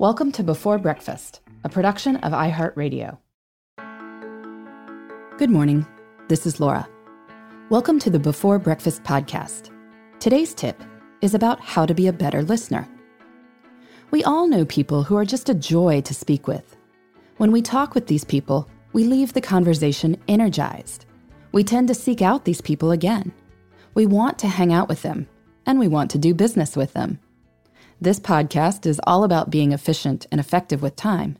Welcome to Before Breakfast, a production of iHeartRadio. Good morning. This is Laura. Welcome to the Before Breakfast podcast. Today's tip is about how to be a better listener. We all know people who are just a joy to speak with. When we talk with these people, we leave the conversation energized. We tend to seek out these people again. We want to hang out with them, and we want to do business with them. This podcast is all about being efficient and effective with time.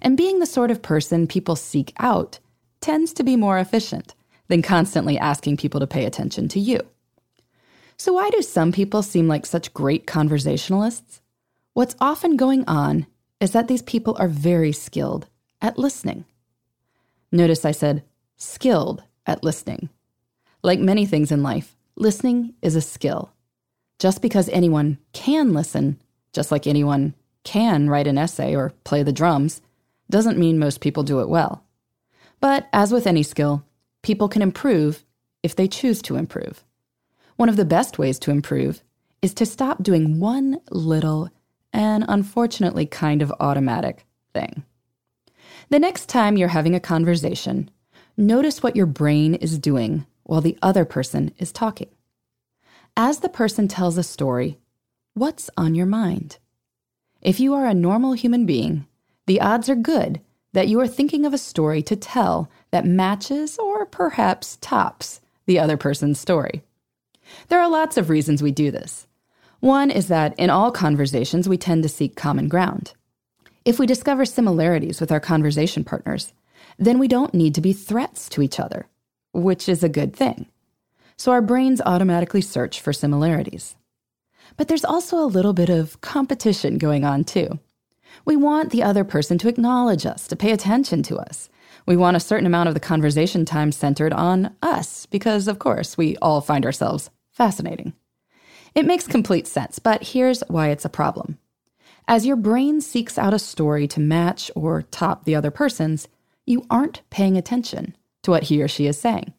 And being the sort of person people seek out tends to be more efficient than constantly asking people to pay attention to you. So, why do some people seem like such great conversationalists? What's often going on is that these people are very skilled at listening. Notice I said skilled at listening. Like many things in life, listening is a skill. Just because anyone can listen, just like anyone can write an essay or play the drums, doesn't mean most people do it well. But as with any skill, people can improve if they choose to improve. One of the best ways to improve is to stop doing one little and unfortunately kind of automatic thing. The next time you're having a conversation, notice what your brain is doing while the other person is talking. As the person tells a story, what's on your mind? If you are a normal human being, the odds are good that you are thinking of a story to tell that matches or perhaps tops the other person's story. There are lots of reasons we do this. One is that in all conversations, we tend to seek common ground. If we discover similarities with our conversation partners, then we don't need to be threats to each other, which is a good thing so our brains automatically search for similarities. But there's also a little bit of competition going on too. We want the other person to acknowledge us, to pay attention to us. We want a certain amount of the conversation time centered on us because, of course, we all find ourselves fascinating. It makes complete sense, but here's why it's a problem. As your brain seeks out a story to match or top the other person's, you aren't paying attention to what he or she is saying.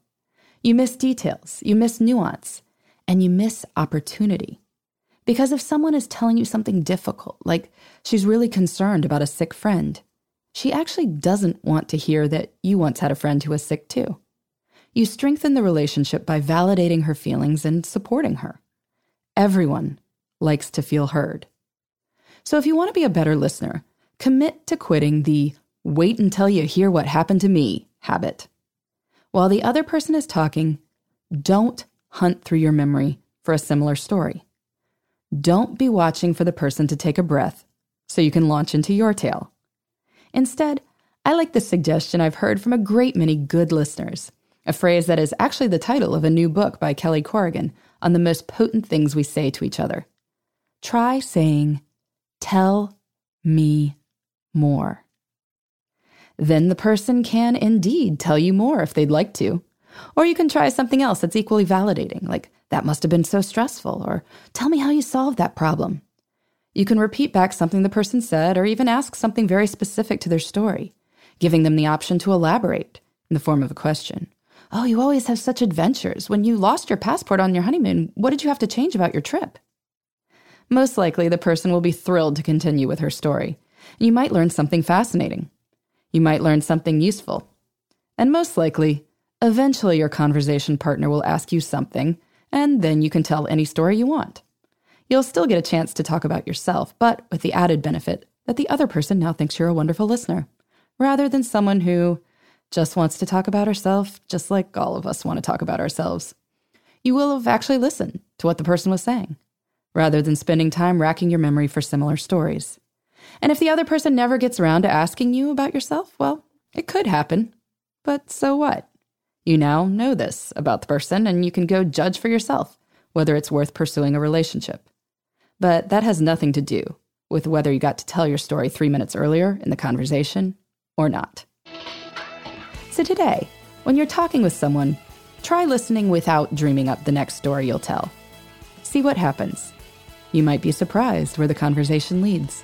You miss details, you miss nuance, and you miss opportunity. Because if someone is telling you something difficult, like she's really concerned about a sick friend, she actually doesn't want to hear that you once had a friend who was sick too. You strengthen the relationship by validating her feelings and supporting her. Everyone likes to feel heard. So if you want to be a better listener, commit to quitting the wait until you hear what happened to me habit. While the other person is talking, don't hunt through your memory for a similar story. Don't be watching for the person to take a breath so you can launch into your tale. Instead, I like the suggestion I've heard from a great many good listeners, a phrase that is actually the title of a new book by Kelly Corrigan on the most potent things we say to each other. Try saying, Tell me more then the person can indeed tell you more if they'd like to. Or you can try something else that's equally validating, like, that must have been so stressful, or tell me how you solved that problem. You can repeat back something the person said, or even ask something very specific to their story, giving them the option to elaborate in the form of a question. Oh, you always have such adventures. When you lost your passport on your honeymoon, what did you have to change about your trip? Most likely, the person will be thrilled to continue with her story. You might learn something fascinating. You might learn something useful. And most likely, eventually your conversation partner will ask you something, and then you can tell any story you want. You'll still get a chance to talk about yourself, but with the added benefit that the other person now thinks you're a wonderful listener, rather than someone who just wants to talk about herself, just like all of us want to talk about ourselves. You will have actually listened to what the person was saying, rather than spending time racking your memory for similar stories. And if the other person never gets around to asking you about yourself, well, it could happen. But so what? You now know this about the person, and you can go judge for yourself whether it's worth pursuing a relationship. But that has nothing to do with whether you got to tell your story three minutes earlier in the conversation or not. So today, when you're talking with someone, try listening without dreaming up the next story you'll tell. See what happens. You might be surprised where the conversation leads.